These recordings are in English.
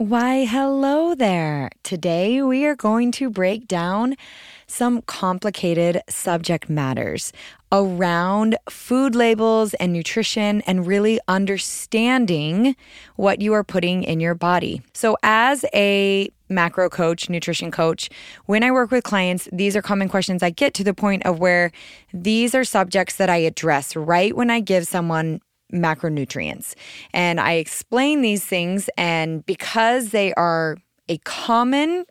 Why, hello there. Today we are going to break down some complicated subject matters around food labels and nutrition and really understanding what you are putting in your body. So, as a macro coach, nutrition coach, when I work with clients, these are common questions I get to the point of where these are subjects that I address right when I give someone macronutrients. And I explain these things, and because they are a common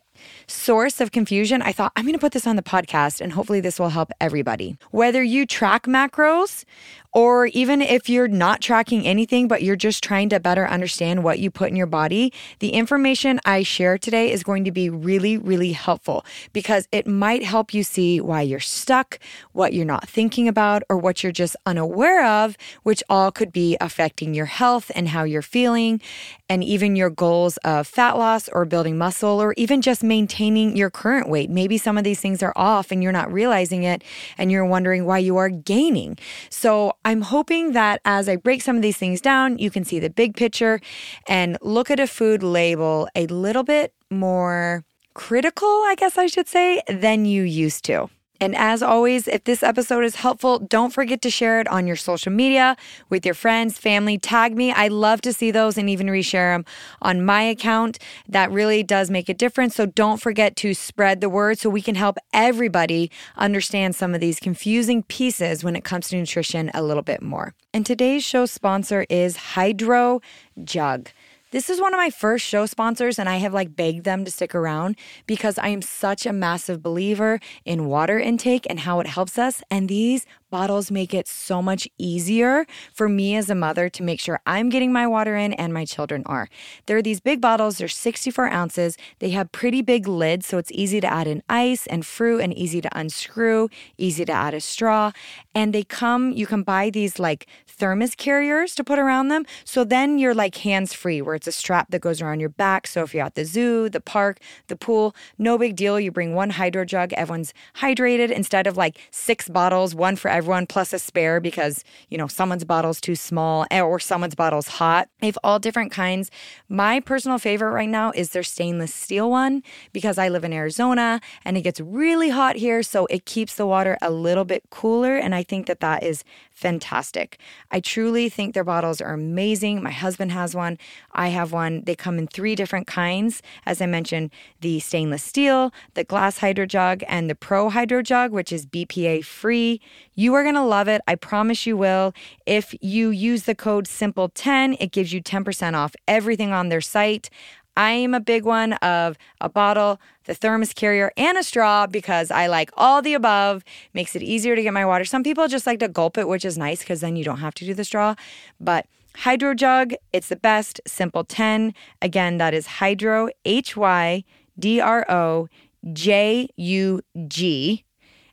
source of confusion, I thought I'm going to put this on the podcast and hopefully this will help everybody. Whether you track macros or even if you're not tracking anything, but you're just trying to better understand what you put in your body, the information I share today is going to be really, really helpful because it might help you see why you're stuck, what you're not thinking about, or what you're just unaware of, which all could be affecting your health and how you're feeling, and even your goals of fat loss or building muscle, or even just maintaining your current weight. Maybe some of these things are off and you're not realizing it, and you're wondering why you are gaining. So, I'm hoping that as I break some of these things down, you can see the big picture and look at a food label a little bit more critical, I guess I should say, than you used to. And as always, if this episode is helpful, don't forget to share it on your social media with your friends, family. Tag me. I love to see those and even reshare them on my account. That really does make a difference. So don't forget to spread the word so we can help everybody understand some of these confusing pieces when it comes to nutrition a little bit more. And today's show sponsor is Hydro Jug. This is one of my first show sponsors, and I have like begged them to stick around because I am such a massive believer in water intake and how it helps us. And these bottles make it so much easier for me as a mother to make sure I'm getting my water in and my children are. There are these big bottles, they're 64 ounces. They have pretty big lids, so it's easy to add in ice and fruit and easy to unscrew, easy to add a straw. And they come, you can buy these like thermos carriers to put around them. So then you're like hands free, where it's a strap that goes around your back. So if you're at the zoo, the park, the pool, no big deal. You bring one hydro jug, everyone's hydrated instead of like six bottles, one for plus a spare because, you know, someone's bottle's too small eh, or someone's bottle's hot. They have all different kinds. My personal favorite right now is their stainless steel one because I live in Arizona and it gets really hot here. So it keeps the water a little bit cooler. And I think that that is fantastic. I truly think their bottles are amazing. My husband has one. I have one. They come in three different kinds. As I mentioned, the stainless steel, the glass hydro jug, and the pro hydro jug, which is BPA free. You are going to love it. I promise you will. If you use the code SIMPLE10, it gives you 10% off everything on their site. I am a big one of a bottle, the thermos carrier, and a straw because I like all the above. Makes it easier to get my water. Some people just like to gulp it, which is nice because then you don't have to do the straw. But Hydro Jug, it's the best. Simple 10. Again, that is Hydro, H Y D R O J U G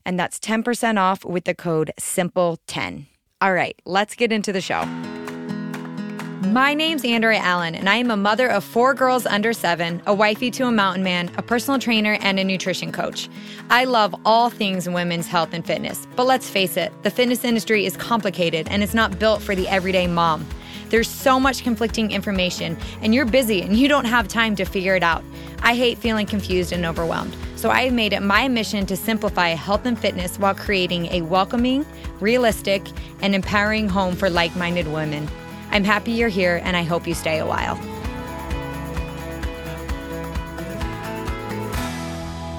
and that's 10% off with the code SIMPLE10. All right, let's get into the show. My name's Andrea Allen, and I am a mother of four girls under seven, a wifey to a mountain man, a personal trainer, and a nutrition coach. I love all things women's health and fitness, but let's face it, the fitness industry is complicated and it's not built for the everyday mom. There's so much conflicting information, and you're busy and you don't have time to figure it out. I hate feeling confused and overwhelmed. So I have made it my mission to simplify health and fitness while creating a welcoming, realistic, and empowering home for like minded women. I'm happy you're here, and I hope you stay a while.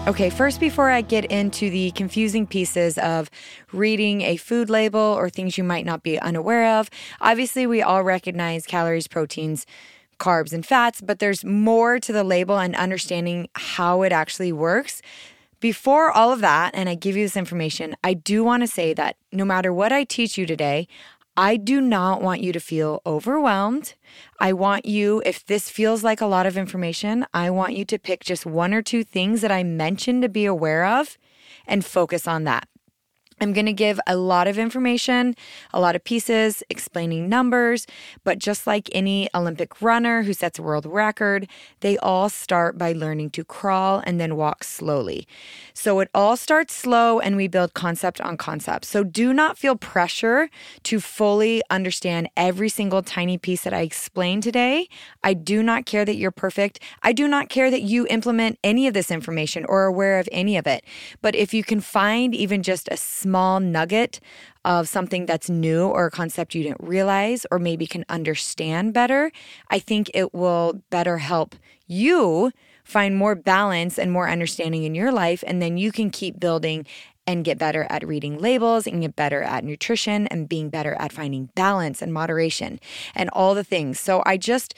Okay, first, before I get into the confusing pieces of reading a food label or things you might not be unaware of, obviously, we all recognize calories, proteins, carbs, and fats, but there's more to the label and understanding how it actually works. Before all of that, and I give you this information, I do want to say that no matter what I teach you today, I do not want you to feel overwhelmed. I want you, if this feels like a lot of information, I want you to pick just one or two things that I mentioned to be aware of and focus on that. I'm going to give a lot of information, a lot of pieces explaining numbers, but just like any Olympic runner who sets a world record, they all start by learning to crawl and then walk slowly. So it all starts slow and we build concept on concept. So do not feel pressure to fully understand every single tiny piece that I explained today. I do not care that you're perfect. I do not care that you implement any of this information or are aware of any of it. But if you can find even just a small nugget of something that's new or a concept you didn't realize or maybe can understand better, I think it will better help you find more balance and more understanding in your life. And then you can keep building and get better at reading labels and get better at nutrition and being better at finding balance and moderation and all the things. So I just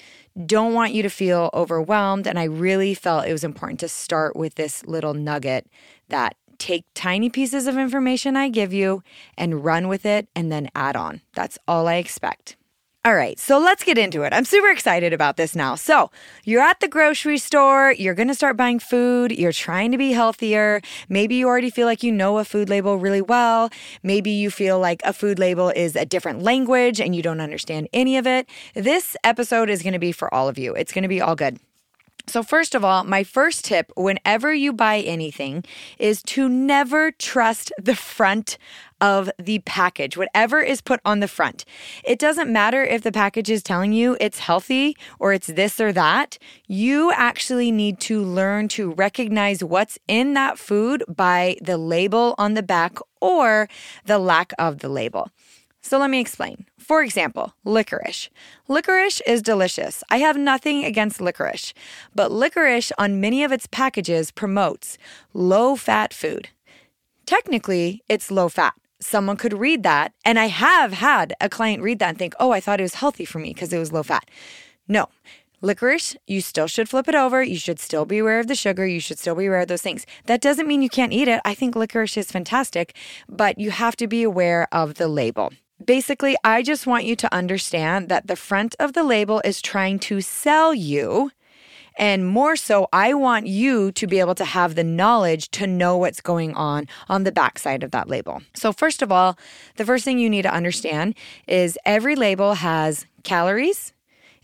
don't want you to feel overwhelmed. And I really felt it was important to start with this little nugget that take tiny pieces of information I give you and run with it and then add on. That's all I expect. All right, so let's get into it. I'm super excited about this now. So, you're at the grocery store, you're gonna start buying food, you're trying to be healthier. Maybe you already feel like you know a food label really well. Maybe you feel like a food label is a different language and you don't understand any of it. This episode is gonna be for all of you, it's gonna be all good. So, first of all, my first tip whenever you buy anything is to never trust the front of the package, whatever is put on the front. It doesn't matter if the package is telling you it's healthy or it's this or that. You actually need to learn to recognize what's in that food by the label on the back or the lack of the label. So let me explain. For example, licorice. Licorice is delicious. I have nothing against licorice, but licorice on many of its packages promotes low fat food. Technically, it's low fat. Someone could read that, and I have had a client read that and think, oh, I thought it was healthy for me because it was low fat. No, Licorice, you still should flip it over. You should still be aware of the sugar. You should still be aware of those things. That doesn't mean you can't eat it. I think licorice is fantastic, but you have to be aware of the label. Basically, I just want you to understand that the front of the label is trying to sell you. And more so, I want you to be able to have the knowledge to know what's going on on the backside of that label. So, first of all, the first thing you need to understand is every label has calories,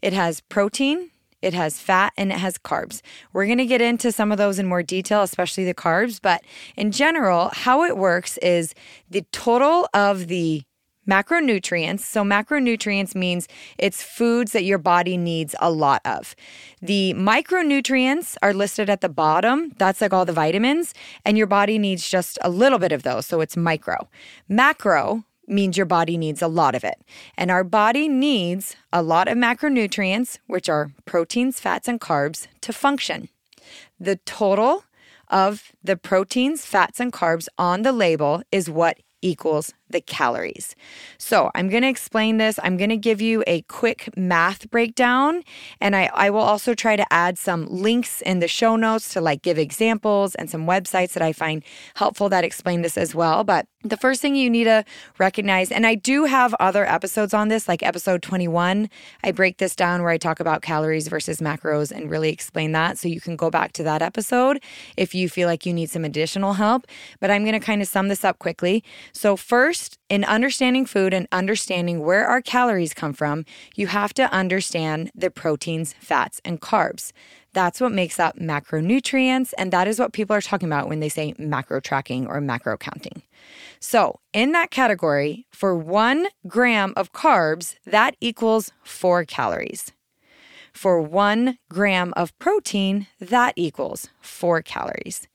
it has protein, it has fat, and it has carbs. We're to get into some of those in more detail, especially the carbs. But in general, how it works is the total of the Macronutrients. So, macronutrients means it's foods that your body needs a lot of. The micronutrients are listed at the bottom. That's like all the vitamins, and your body needs just a little bit of those. So, it's micro. Macro means your body needs a lot of it. And our body needs a lot of macronutrients, which are proteins, fats, and carbs, to function. The total of the proteins, fats, and carbs on the label is what equals the calories. So I'm going to explain this. I'm going to give you a quick math breakdown. And I, I will also try to add some links in the show notes to like give examples and some websites that I find helpful that explain this as well. But the first thing you need to recognize, and I do have other episodes on this, like episode 21. I break this down where I talk about calories versus macros and really explain that. So you can go back to that episode if you feel like you need some additional help. But I'm going to kind of sum this up quickly. So, first, First, in understanding food and understanding where our calories come from, you have to understand the proteins, fats, and carbs. That's what makes up macronutrients, and that is what people are talking about when they say macro tracking or macro counting. So, in that category, for one gram of carbs, that equals four calories. For one gram of protein, that equals four calories.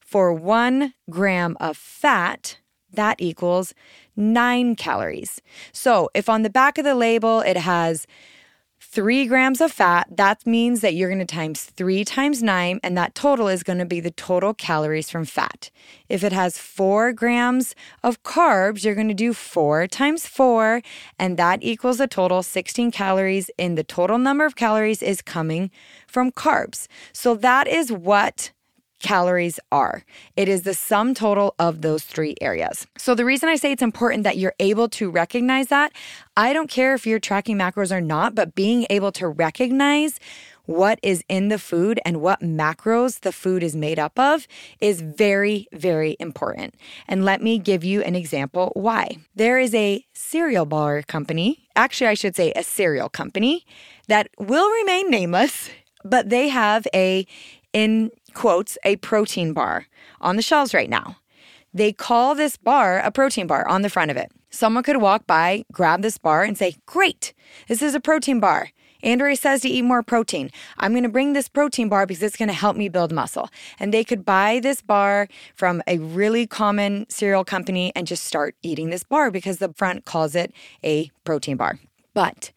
For one gram of fat, that equals nine calories. So if on the back of the label it has three grams of fat, that means that you're going to times three times nine, and that total is going to be the total calories from fat. If it has four grams of carbs, you're going to do four times four, and that equals a total 16 calories. In the total number of calories is coming from carbs. So that is what calories are. It is the sum total of those three areas. So, the reason I say it's important that you're able to recognize that, I don't care if you're tracking macros or not, but being able to recognize what is in the food and what macros the food is made up of is very, very important. And let me give you an example why. There is a cereal bar company, actually, I should say a cereal company, that will remain nameless, but they have a, in quotes, a protein bar on the shelves right now. They call this bar a protein bar on the front of it. Someone could walk by, grab this bar, and say, Great, this is a protein bar. Andrea says to eat more protein. I'm going to bring this protein bar because it's going to help me build muscle. And they could buy this bar from a really common cereal company and just start eating this bar because the front calls it a protein bar. But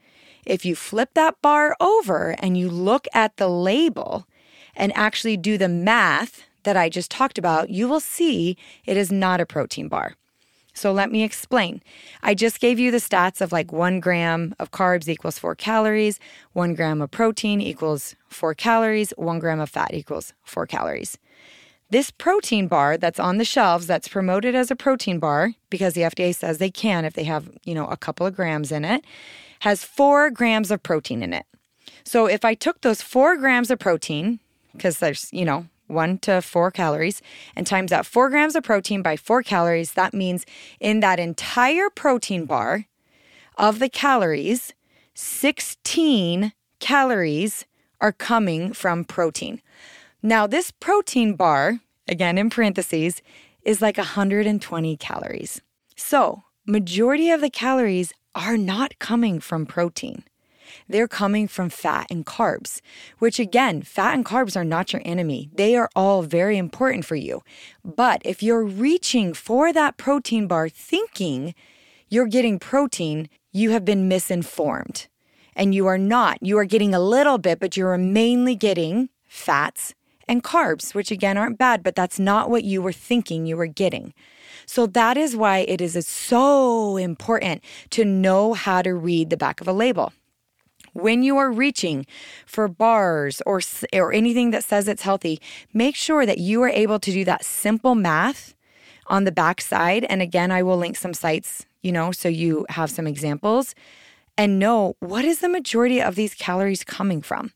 if you flip that bar over and you look at the label and actually do the math that I just talked about, you will see it is not a protein bar. So let me explain. I just gave you the stats of like one gram of carbs equals four calories, one gram of protein equals four calories, one gram of fat equals four calories. This protein bar that's on the shelves that's promoted as a protein bar because the FDA says they can if they have, you know, a couple of grams in it, has four grams of protein in it. So if I took those four grams of protein, because there's, you know, one to four calories, and times that four grams of protein by four calories, that means in that entire protein bar of the calories, 16 calories are coming from protein. Now, this protein bar, again in parentheses, is like 120 calories. So, majority of the calories are not coming from protein they're coming from fat and carbs, which again, fat and carbs are not your enemy. They are all very important for you. But if you're reaching for that protein bar thinking you're getting protein, you have been misinformed. And you are not. You are getting a little bit, but you're mainly getting fats and carbs, which again aren't bad, but that's not what you were thinking you were getting. So that is why it is so important to know how to read the back of a label when you are reaching for bars or or anything that says it's healthy, make sure that you are able to do that simple math on the back side. And again, I will link some sites, you know, so you have some examples and know what is the majority of these calories coming from.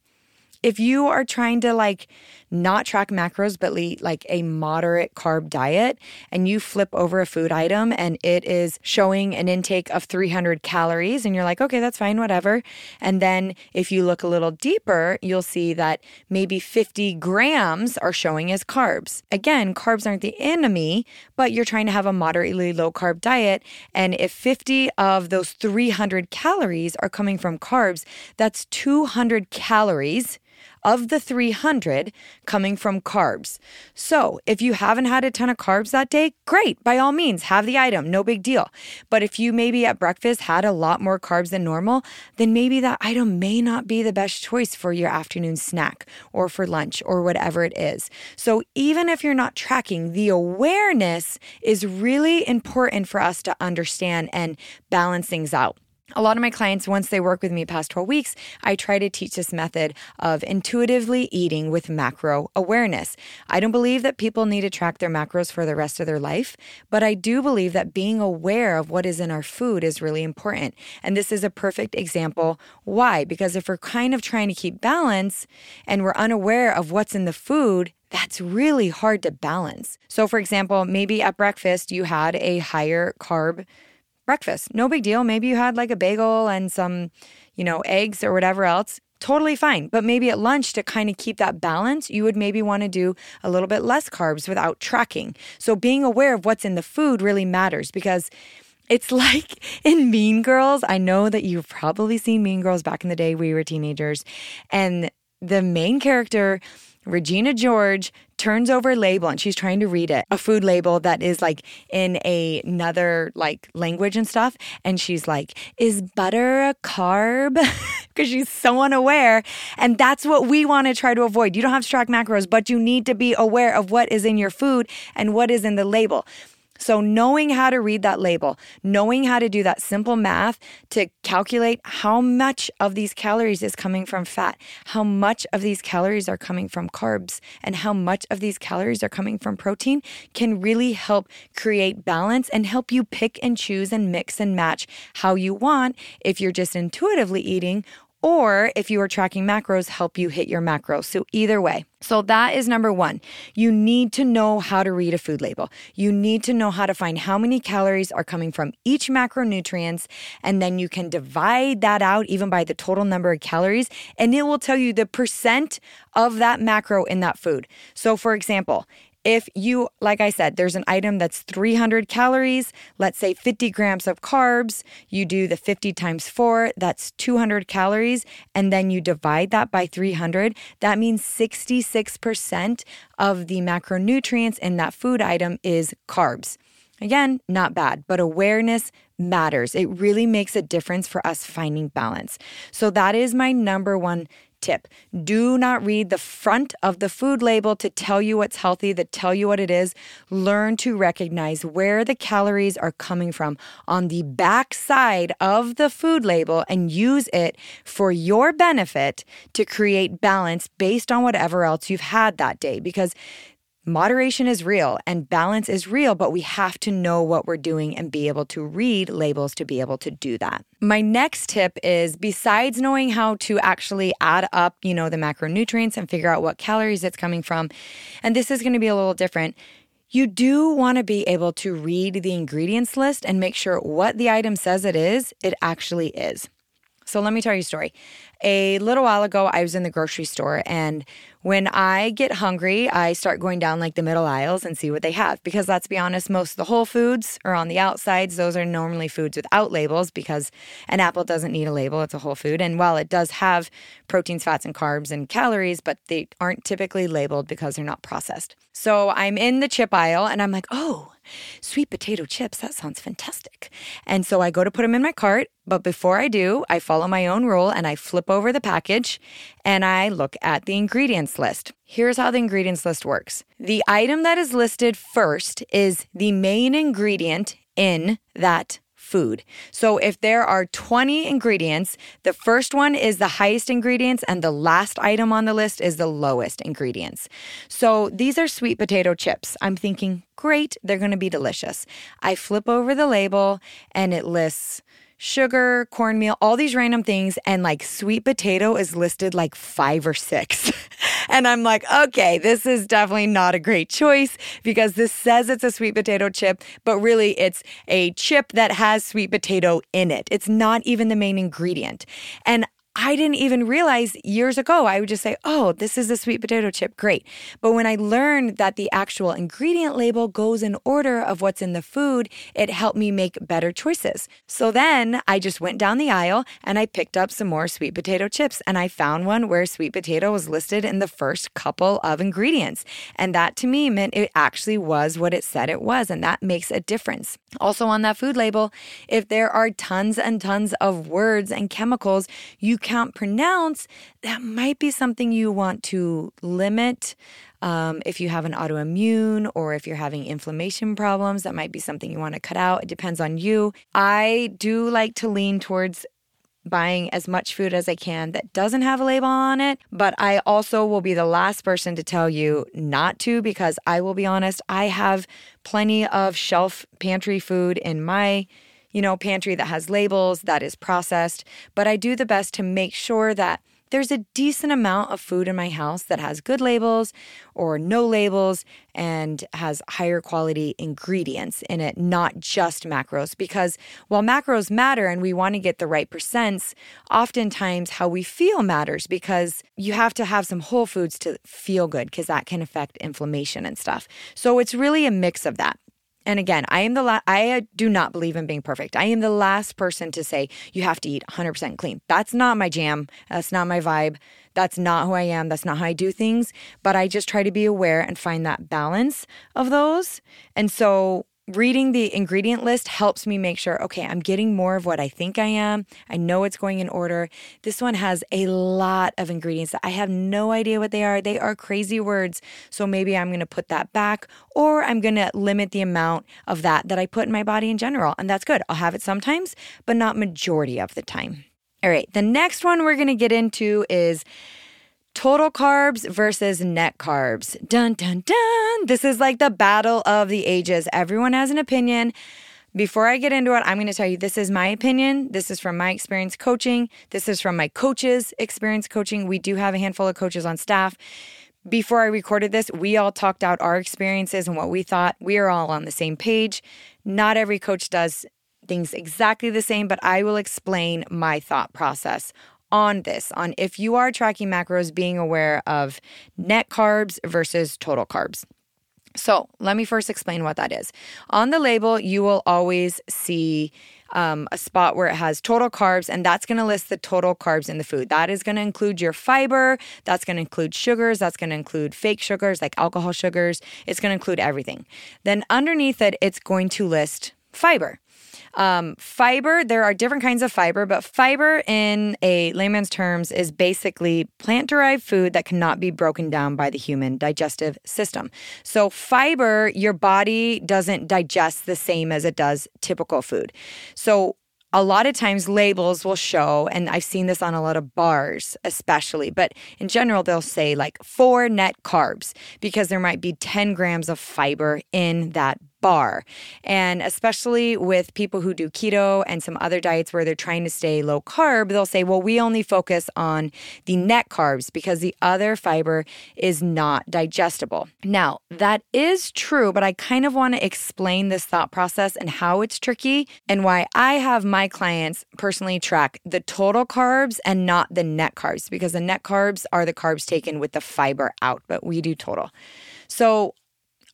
If you are trying to like not track macros, but eat like a moderate carb diet, and you flip over a food item and it is showing an intake of 300 calories, and you're like, okay, that's fine, whatever. And then if you look a little deeper, you'll see that maybe 50 grams are showing as carbs. Again, carbs aren't the enemy, but you're trying to have a moderately low carb diet. And if 50 of those 300 calories are coming from carbs, that's 200 calories of the 300 coming from carbs. So if you haven't had a ton of carbs that day, great, by all means, have the item, no big deal. But if you maybe at breakfast had a lot more carbs than normal, then maybe that item may not be the best choice for your afternoon snack or for lunch or whatever it is. So even if you're not tracking, the awareness is really important for us to understand and balance things out a lot of my clients, once they work with me past 12 weeks, I try to teach this method of intuitively eating with macro awareness. I don't believe that people need to track their macros for the rest of their life, but I do believe that being aware of what is in our food is really important. And this is a perfect example. Why? Because if we're kind of trying to keep balance and we're unaware of what's in the food, that's really hard to balance. So, for example, maybe at breakfast you had a higher carb breakfast. No big deal. Maybe you had like a bagel and some, you know, eggs or whatever else. Totally fine. But maybe at lunch, to kind of keep that balance, you would maybe want to do a little bit less carbs without tracking. So being aware of what's in the food really matters because it's like in Mean Girls. I know that you've probably seen Mean Girls back in the day. We were teenagers. And the main character Regina George turns over a label and she's trying to read it, a food label that is like in a, another like language and stuff. And she's like, Is butter a carb? Because she's so unaware. And that's what we want to try to avoid. You don't have to track macros, but you need to be aware of what is in your food and what is in the label. So, knowing how to read that label, knowing how to do that simple math to calculate how much of these calories is coming from fat, how much of these calories are coming from carbs, and how much of these calories are coming from protein can really help create balance and help you pick and choose and mix and match how you want if you're just intuitively eating or if you are tracking macros, help you hit your macros. So either way. So that is number one. You need to know how to read a food label. You need to know how to find how many calories are coming from each macronutrients. And then you can divide that out even by the total number of calories. And it will tell you the percent of that macro in that food. So for example, if you, like I said, there's an item that's 300 calories, let's say 50 grams of carbs, you do the 50 times four, that's 200 calories, and then you divide that by 300, that means 66% of the macronutrients in that food item is carbs. Again, not bad, but awareness matters. It really makes a difference for us finding balance. So, that is my number one tip do not read the front of the food label to tell you what's healthy, to tell you what it is. Learn to recognize where the calories are coming from on the back side of the food label and use it for your benefit to create balance based on whatever else you've had that day. Because Moderation is real and balance is real, but we have to know what we're doing and be able to read labels to be able to do that. My next tip is besides knowing how to actually add up, you know, the macronutrients and figure out what calories it's coming from, and this is going to be a little different. You do want to be able to read the ingredients list and make sure what the item says it is, it actually is. So let me tell you a story. A little while ago, I was in the grocery store, and when I get hungry, I start going down like the middle aisles and see what they have. Because let's be honest, most of the whole foods are on the outsides. Those are normally foods without labels because an apple doesn't need a label, it's a whole food. And while it does have proteins, fats, and carbs and calories, but they aren't typically labeled because they're not processed. So I'm in the chip aisle and I'm like, oh, sweet potato chips, that sounds fantastic. And so I go to put them in my cart. But before I do, I follow my own rule and I flip over the package and I look at the ingredients list. Here's how the ingredients list works the item that is listed first is the main ingredient in that food. So if there are 20 ingredients, the first one is the highest ingredients and the last item on the list is the lowest ingredients. So these are sweet potato chips. I'm thinking, great, they're going to be delicious. I flip over the label and it lists sugar, cornmeal, all these random things. And like sweet potato is listed like five or six. and I'm like, okay, this is definitely not a great choice because this says it's a sweet potato chip, but really it's a chip that has sweet potato in it. It's not even the main ingredient. And I didn't even realize years ago. I would just say, oh, this is a sweet potato chip. Great. But when I learned that the actual ingredient label goes in order of what's in the food, it helped me make better choices. So then I just went down the aisle and I picked up some more sweet potato chips. And I found one where sweet potato was listed in the first couple of ingredients. And that to me meant it actually was what it said it was. And that makes a difference. Also, on that food label, if there are tons and tons of words and chemicals, you can't pronounce, that might be something you want to limit. Um, if you have an autoimmune or if you're having inflammation problems, that might be something you want to cut out. It depends on you. I do like to lean towards buying as much food as I can that doesn't have a label on it. But I also will be the last person to tell you not to because I will be honest, I have plenty of shelf pantry food in my you know, pantry that has labels, that is processed, but I do the best to make sure that there's a decent amount of food in my house that has good labels or no labels and has higher quality ingredients in it, not just macros. Because while macros matter and we want to get the right percents, oftentimes how we feel matters because you have to have some whole foods to feel good because that can affect inflammation and stuff. So it's really a mix of that. And again, I am the la- I uh, do not believe in being perfect. I am the last person to say you have to eat 100% clean. That's not my jam. That's not my vibe. That's not who I am. That's not how I do things. But I just try to be aware and find that balance of those. And so reading the ingredient list helps me make sure okay, I'm getting more of what I think I am. I know it's going in order. This one has a lot of ingredients that I have no idea what they are. They are crazy words. So maybe I'm going to put that back or I'm going to limit the amount of that that I put in my body in general. And that's good. I'll have it sometimes, but not majority of the time. All right, the next one we're going to get into is total carbs versus net carbs. Dun, dun, dun. This is like the battle of the ages. Everyone has an opinion. Before I get into it, I'm going to tell you this is my opinion. This is from my experience coaching. This is from my coaches' experience coaching. We do have a handful of coaches on staff. Before I recorded this, we all talked out our experiences and what we thought. We are all on the same page. Not every coach does things exactly the same, but I will explain my thought process on this on if you are tracking macros being aware of net carbs versus total carbs. So, let me first explain what that is. On the label, you will always see um, a spot where it has total carbs, and that's going to list the total carbs in the food. That is going to include your fiber, that's going to include sugars, that's going to include fake sugars like alcohol sugars, it's going to include everything. Then underneath it, it's going to list fiber. Um, fiber, there are different kinds of fiber, but fiber in a layman's terms is basically plant derived food that cannot be broken down by the human digestive system. So, fiber, your body doesn't digest the same as it does typical food. So, a lot of times labels will show, and I've seen this on a lot of bars, especially, but in general, they'll say like four net carbs because there might be 10 grams of fiber in that bar. And especially with people who do keto and some other diets where they're trying to stay low carb, they'll say, well, we only focus on the net carbs because the other fiber is not digestible. Now, that is true, but I kind of want to explain this thought process and how it's tricky and why I have my clients personally track the total carbs and not the net carbs because the net carbs are the carbs taken with the fiber out, but we do total. So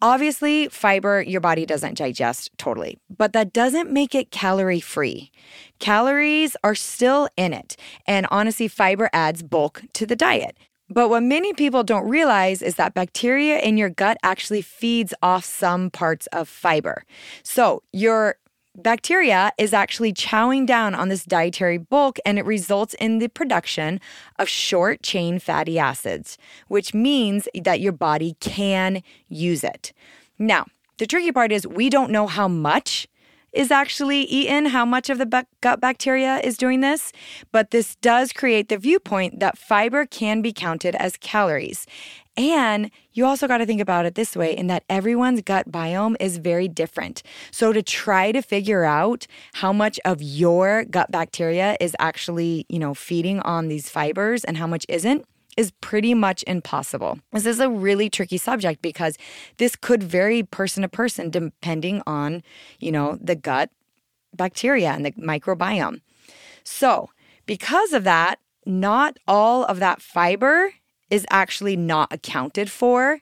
Obviously, fiber your body doesn't digest totally, but that doesn't make it calorie free. Calories are still in it, and honestly, fiber adds bulk to the diet. But what many people don't realize is that bacteria in your gut actually feeds off some parts of fiber. So, your Bacteria is actually chowing down on this dietary bulk and it results in the production of short chain fatty acids, which means that your body can use it. Now, the tricky part is we don't know how much is actually eaten, how much of the gut bacteria is doing this, but this does create the viewpoint that fiber can be counted as calories. And you also got to think about it this way in that everyone's gut biome is very different. So to try to figure out how much of your gut bacteria is actually, you know, feeding on these fibers and how much isn't is pretty much impossible. This is a really tricky subject because this could vary person to person depending on, you know, the gut bacteria and the microbiome. So, because of that, not all of that fiber is actually not accounted for.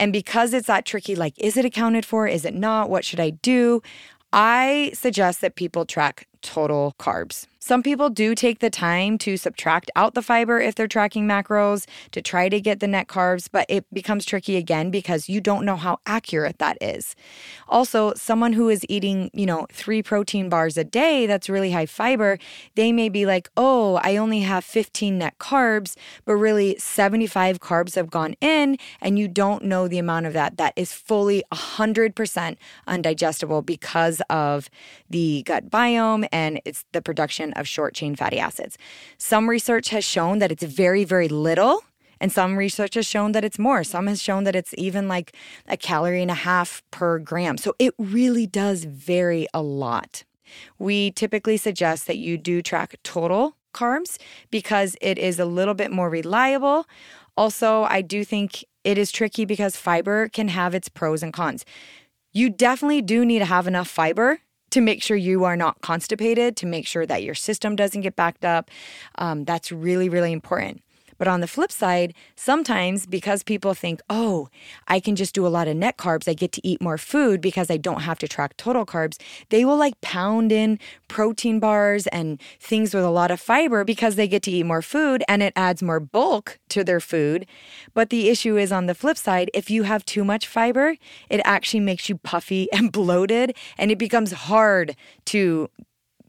And because it's that tricky, like, is it accounted for? Is it not? What should I do? I suggest that people track total carbs. Some people do take the time to subtract out the fiber if they're tracking macros to try to get the net carbs, but it becomes tricky again because you don't know how accurate that is. Also, someone who is eating, you know, three protein bars a day that's really high fiber, they may be like, oh, I only have 15 net carbs, but really 75 carbs have gone in, and you don't know the amount of that that is fully 100% undigestible because of the gut biome and it's the production of short chain fatty acids. Some research has shown that it's very, very little. And some research has shown that it's more. Some has shown that it's even like a calorie and a half per gram. So it really does vary a lot. We typically suggest that you do track total carbs because it is a little bit more reliable. Also, I do think it is tricky because fiber can have its pros and cons. You definitely do need to have enough fiber to make sure you are not constipated, to make sure that your system doesn't get backed up. Um, that's really, really important. But on the flip side, sometimes because people think, oh, I can just do a lot of net carbs, I get to eat more food because I don't have to track total carbs, they will like pound in protein bars and things with a lot of fiber because they get to eat more food and it adds more bulk to their food. But the issue is on the flip side, if you have too much fiber, it actually makes you puffy and bloated and it becomes hard to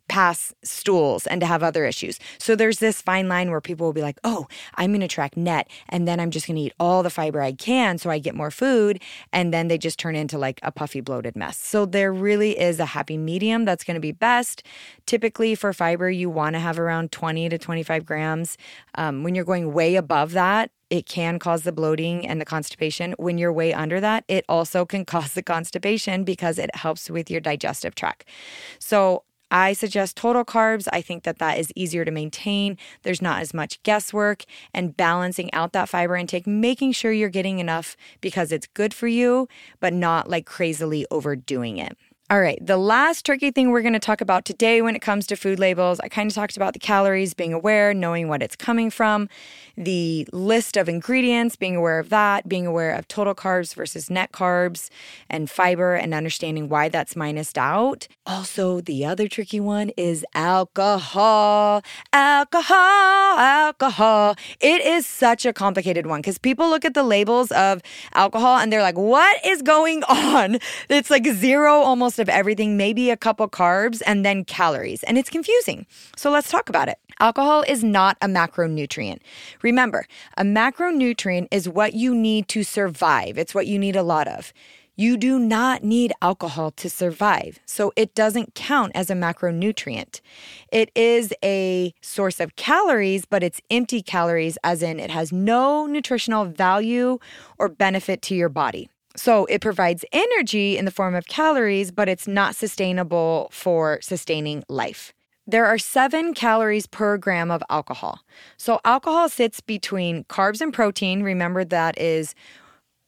pass stools and to have other issues. So there's this fine line where people will be like, oh, I'm going to track net and then I'm just going to eat all the fiber I can so I get more food. And then they just turn into like a puffy, bloated mess. So there really is a happy medium that's going to be best. Typically for fiber, you want to have around 20 to 25 grams. Um, when you're going way above that, it can cause the bloating and the constipation. When you're way under that, it also can cause the constipation because it helps with your digestive tract. So I suggest total carbs. I think that that is easier to maintain. There's not as much guesswork and balancing out that fiber intake, making sure you're getting enough because it's good for you, but not like crazily overdoing it. All right, the last tricky thing we're going to talk about today when it comes to food labels, I kind of talked about the calories, being aware, knowing what it's coming from, the list of ingredients, being aware of that, being aware of total carbs versus net carbs and fiber, and understanding why that's minused out. Also, the other tricky one is alcohol. Alcohol, alcohol. It is such a complicated one because people look at the labels of alcohol and they're like, what is going on? It's like zero almost of everything, maybe a couple carbs, and then calories. And it's confusing. So let's talk about it. Alcohol is not a macronutrient. Remember, a macronutrient is what you need to survive, it's what you need a lot of. You do not need alcohol to survive, so it doesn't count as a macronutrient. It is a source of calories, but it's empty calories, as in it has no nutritional value or benefit to your body. So it provides energy in the form of calories, but it's not sustainable for sustaining life. There are seven calories per gram of alcohol. So alcohol sits between carbs and protein. Remember that is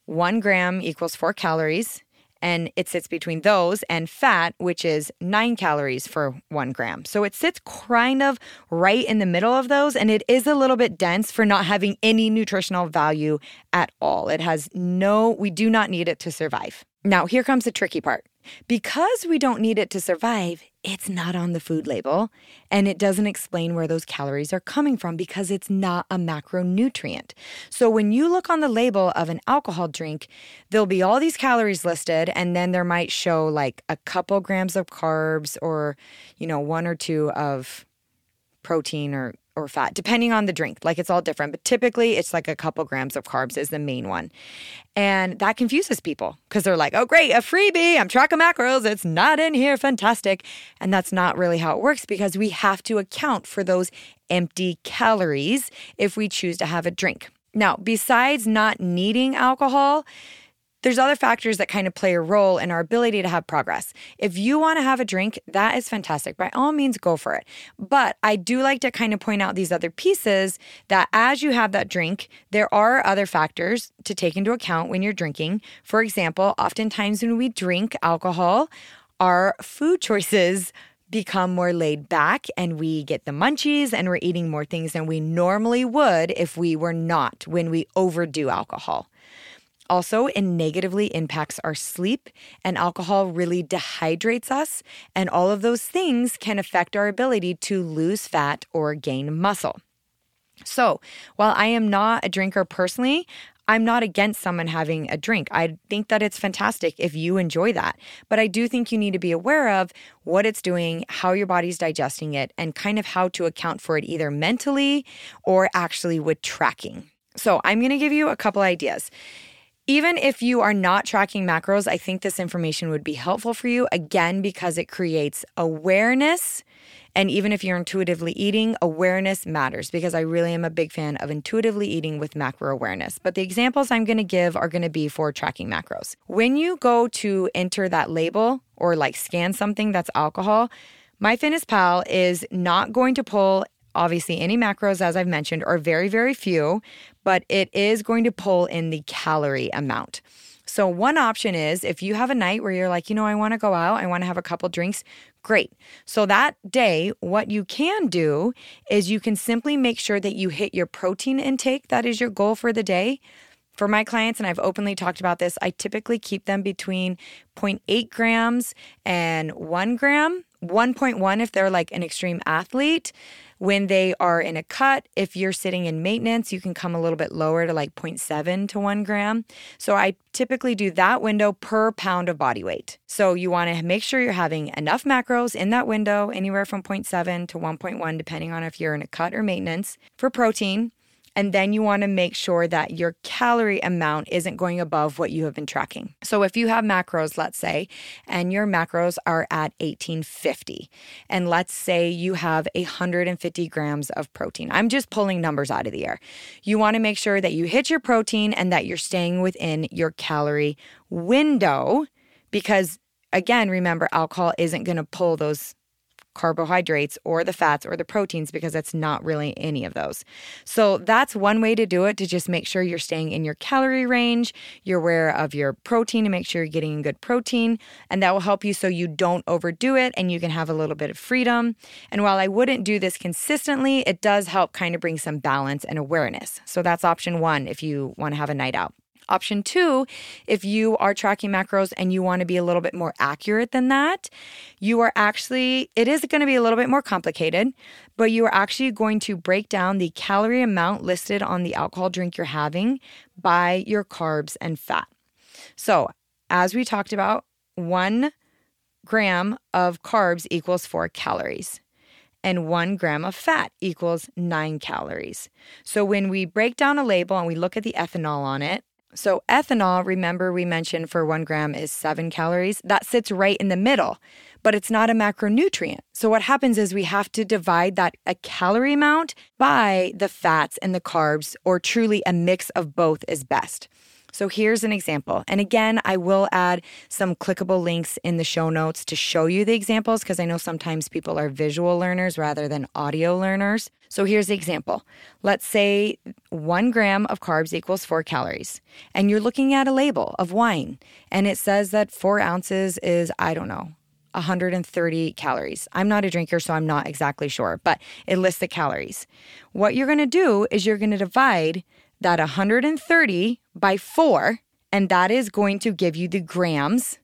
one gram equals four calories and it sits between those and fat, which is nine calories for one gram. So it sits kind of right in the middle of those, and it is a little bit dense for not having any nutritional value at all. It has no, we do not need it to survive. Now, here comes the tricky part. Because we don't need it to survive, it's not on the food label and it doesn't explain where those calories are coming from because it's not a macronutrient. So when you look on the label of an alcohol drink, there'll be all these calories listed and then there might show like a couple grams of carbs or, you know, one or two of protein or or fat, depending on the drink. Like it's all different, but typically it's like a couple grams of carbs is the main one. And that confuses people because they're like, oh, great, a freebie. I'm tracking macros. It's not in here. Fantastic. And that's not really how it works because we have to account for those empty calories if we choose to have a drink. Now, besides not needing alcohol, there's other factors that kind of play a role in our ability to have progress. If you want to have a drink, that is fantastic. By all means, go for it. But I do like to kind of point out these other pieces that as you have that drink, there are other factors to take into account when you're drinking. For example, oftentimes when we drink alcohol, our food choices become more laid back and we get the munchies and we're eating more things than we normally would if we were not when we overdo alcohol. Also, it negatively impacts our sleep, and alcohol really dehydrates us. And all of those things can affect our ability to lose fat or gain muscle. So, while I am not a drinker personally, I'm not against someone having a drink. I think that it's fantastic if you enjoy that. But I do think you need to be aware of what it's doing, how your body's digesting it, and kind of how to account for it either mentally or actually with tracking. So, I'm going to give you a couple ideas. Even if you are not tracking macros, I think this information would be helpful for you again because it creates awareness. And even if you're intuitively eating, awareness matters because I really am a big fan of intuitively eating with macro awareness. But the examples I'm going to give are going to be for tracking macros. When you go to enter that label or like scan something that's alcohol, MyFitnessPal is not going to pull obviously any macros as I've mentioned are very very few, but it is going to pull in the calorie amount. So, one option is if you have a night where you're like, you know, I want to go out, I want to have a couple drinks, great. So, that day, what you can do is you can simply make sure that you hit your protein intake. That is your goal for the day. For my clients, and I've openly talked about this, I typically keep them between 0.8 grams and 1 gram. 1.1 if they're like an extreme athlete. When they are in a cut, if you're sitting in maintenance, you can come a little bit lower to like 0.7 to 1 gram. So I typically do that window per pound of body weight. So you want to make sure you're having enough macros in that window, anywhere from 0.7 to 1.1, depending on if you're in a cut or maintenance for protein. And then you want to make sure that your calorie amount isn't going above what you have been tracking. So if you have macros, let's say, and your macros are at 1850, and let's say you have 150 grams of protein, I'm just pulling numbers out of the air. You want to make sure that you hit your protein and that you're staying within your calorie window because again, remember, alcohol isn't going to pull those carbohydrates or the fats or the proteins because it's not really any of those. So that's one way to do it to just make sure you're staying in your calorie range, you're aware of your protein to make sure you're getting good protein, and that will help you so you don't overdo it and you can have a little bit of freedom. And while I wouldn't do this consistently, it does help kind of bring some balance and awareness. So that's option 1 if you want to have a night out. Option two, if you are tracking macros and you want to be a little bit more accurate than that, you are actually, it is going to be a little bit more complicated, but you are actually going to break down the calorie amount listed on the alcohol drink you're having by your carbs and fat. So, as we talked about, one gram of carbs equals four calories and one gram of fat equals nine calories. So when we break down a label and we look at the ethanol on it, so, ethanol, remember we mentioned for one gram is seven calories. That sits right in the middle, but it's not a macronutrient. So, what happens is we have to divide that a calorie amount by the fats and the carbs, or truly a mix of both is best. So here's an example. And again, I will add some clickable links in the show notes to show you the examples because I know sometimes people are visual learners rather than audio learners. So here's the example. Let's say one gram of carbs equals four calories, and you're looking at a label of wine, and it says that four ounces is, I don't know, 130 calories. I'm not a drinker, so I'm not exactly sure, but it lists the calories. What you're gonna do is you're gonna divide that 130 by 4, and that is going to give you the grams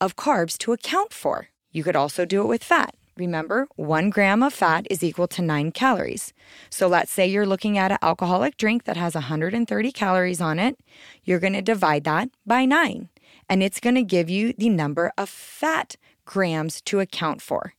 of carbs to account for. You could also do it with fat. Remember, one gram of fat is equal to nine calories. So let's say you're looking at an alcoholic drink that has 130 calories on it. You're going to divide that by nine, and it's going to give you the number of fat grams to account for.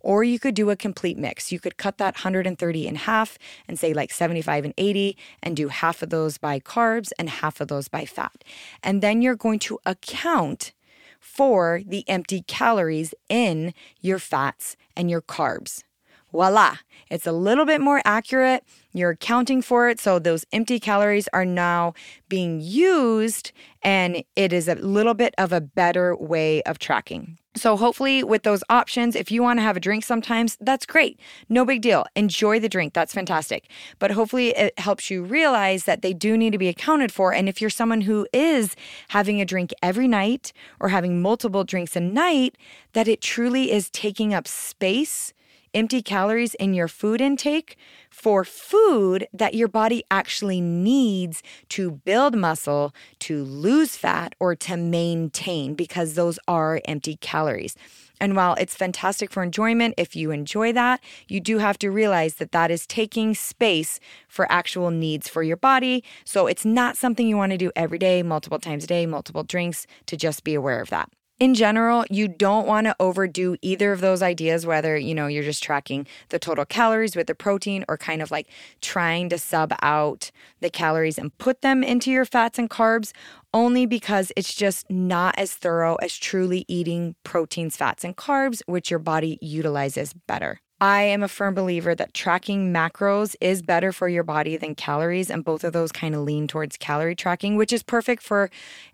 Or you could do a complete mix. You could cut that 130 in half and say like 75 and 80 and do half of those by carbs and half of those by fat. And then you're going to account for the empty calories in your fats and your carbs. Voila, it's a little bit more accurate. You're accounting for it. So those empty calories are now being used, and it is a little bit of a better way of tracking. So, hopefully, with those options, if you want to have a drink sometimes, that's great. No big deal. Enjoy the drink. That's fantastic. But hopefully, it helps you realize that they do need to be accounted for. And if you're someone who is having a drink every night or having multiple drinks a night, that it truly is taking up space empty calories in your food intake for food that your body actually needs to build muscle, to lose fat, or to maintain, because those are empty calories. And while it's fantastic for enjoyment, if you enjoy that, you do have to realize that that is taking space for actual needs for your body. So it's not something you want to do every day, multiple times a day, multiple drinks, to just be aware of that in general, you don't want to overdo either of those ideas, whether, you know, you're just tracking the total calories with the protein or kind of like trying to sub out the calories and put them into your fats and carbs, only because it's just not as thorough as truly eating proteins, fats, and carbs, which your body utilizes better. I am a firm believer that tracking macros is better for your body than calories and both of those kind of lean towards calorie tracking which is perfect for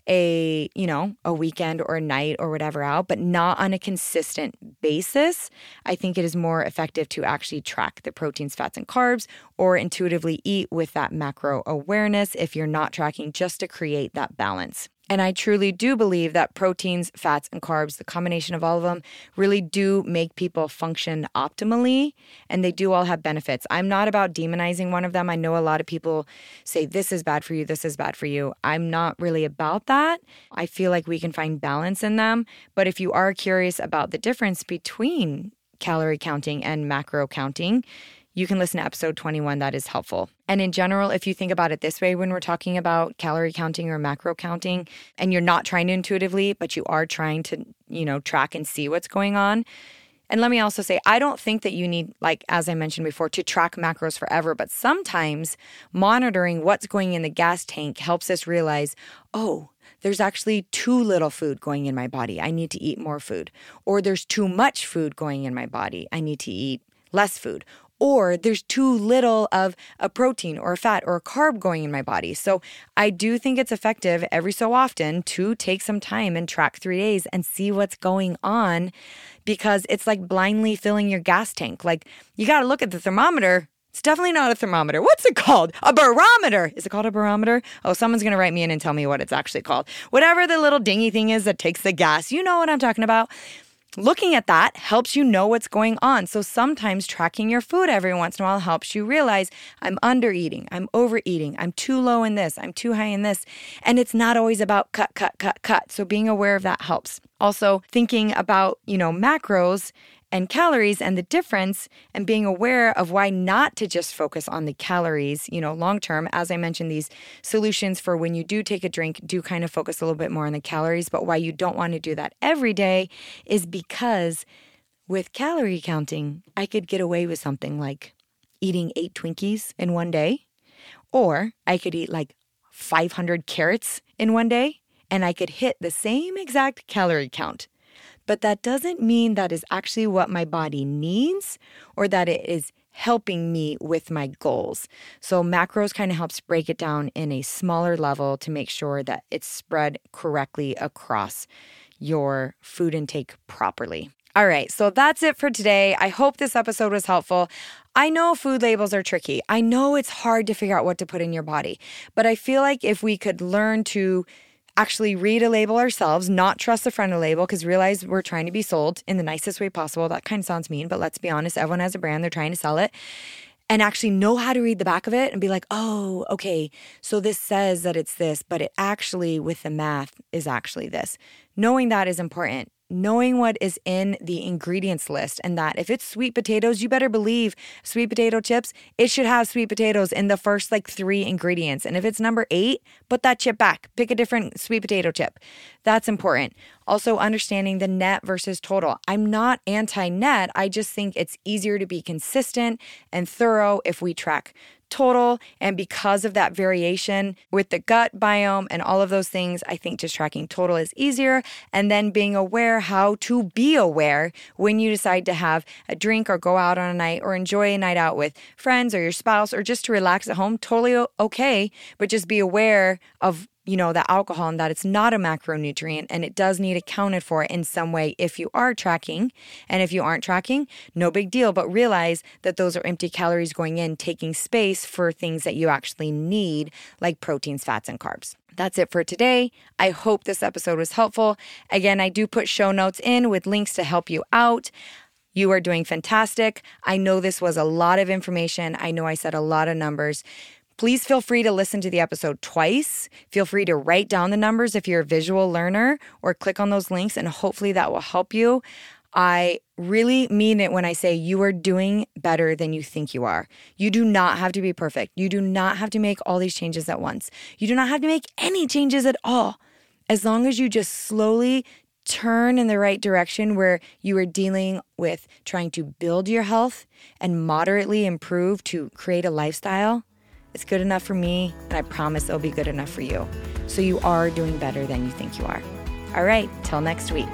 a, you know, a weekend or a night or whatever out, but not on a consistent basis. I think it is more effective to actually track the proteins, fats and carbs or intuitively eat with that macro awareness if you're not tracking just to create that balance. And I truly do believe that proteins, fats, and carbs, the combination of all of them, really do make people function optimally and they do all have benefits. I'm not about demonizing one of them. I know a lot of people say this is bad for you, this is bad for you. I'm not really about that. I feel like we can find balance in them. But if you are curious about the difference between calorie counting and macro counting, you can listen to episode 21. That is helpful. And in general, if you think about it this way, when we're talking about calorie counting or macro counting, and you're not trying to intuitively, but you are trying to, you know, track and see what's going on. And let me also say, I don't think that you need, like, as I mentioned before, to track macros forever, but sometimes monitoring what's going in the gas tank helps us realize, oh, there's actually too little food going in my body. I need to eat more food. Or there's too much food going in my body. I need to eat less food or there's too little of a protein or a fat or a carb going in my body. So I do think it's effective every so often to take some time and track three days and see what's going on because it's like blindly filling your gas tank. Like you got to look at the thermometer. It's definitely not a thermometer. What's it called? A barometer. Is it called a barometer? Oh, someone's going to write me in and tell me what it's actually called. Whatever the little dingy thing is that takes the gas. You know what I'm talking about. Looking at that helps you know what's going on. So sometimes tracking your food every once in a while helps you realize I'm under eating, I'm overeating, I'm too low in this, I'm too high in this. And it's not always about cut, cut, cut, cut. So being aware of that helps. Also, thinking about, you know, macros and calories and the difference and being aware of why not to just focus on the calories, you know, long term. As I mentioned, these solutions for when you do take a drink do kind of focus a little bit more on the calories, but why you don't want to do that every day is because with calorie counting, I could get away with something like eating eight Twinkies in one day, or I could eat like 500 carrots in one day, and I could hit the same exact calorie count. But that doesn't mean that is actually what my body needs or that it is helping me with my goals. So macros kind of helps break it down in a smaller level to make sure that it's spread correctly across your food intake properly. All right, so that's it for today. I hope this episode was helpful. I know food labels are tricky. I know it's hard to figure out what to put in your body, but I feel like if we could learn to actually read a label ourselves, not trust the front of the label, because realize we're trying to be sold in the nicest way possible. That kind of sounds mean, but let's be honest, everyone has a brand, they're trying to sell it. And actually know how to read the back of it and be like, oh, okay, so this says that it's this, but it actually, with the math, is actually this. Knowing that is important knowing what is in the ingredients list and that if it's sweet potatoes, you better believe sweet potato chips, it should have sweet potatoes in the first like three ingredients. And if it's number eight, put that chip back, pick a different sweet potato chip. That's important. Also, understanding the net versus total. I'm not anti net. I just think it's easier to be consistent and thorough if we track total. And because of that variation with the gut biome and all of those things, I think just tracking total is easier. And then being aware how to be aware when you decide to have a drink or go out on a night or enjoy a night out with friends or your spouse or just to relax at home, totally okay. But just be aware of you know, the alcohol and that it's not a macronutrient and it does need accounted for in some way if you are tracking. And if you aren't tracking, no big deal, but realize that those are empty calories going in, taking space for things that you actually need, like proteins, fats, and carbs. That's it for today. I hope this episode was helpful. Again, I do put show notes in with links to help you out. You are doing fantastic. I know this was a lot of information. I know I said a lot of numbers. Please feel free to listen to the episode twice. Feel free to write down the numbers if you're a visual learner or click on those links, and hopefully that will help you. I really mean it when I say you are doing better than you think you are. You do not have to be perfect. You do not have to make all these changes at once. You do not have to make any changes at all. As long as you just slowly turn in the right direction where you are dealing with trying to build your health and moderately improve to create a lifestyle it's good enough for me, and I promise it'll be good enough for you. So you are doing better than you think you are. All right, till next week.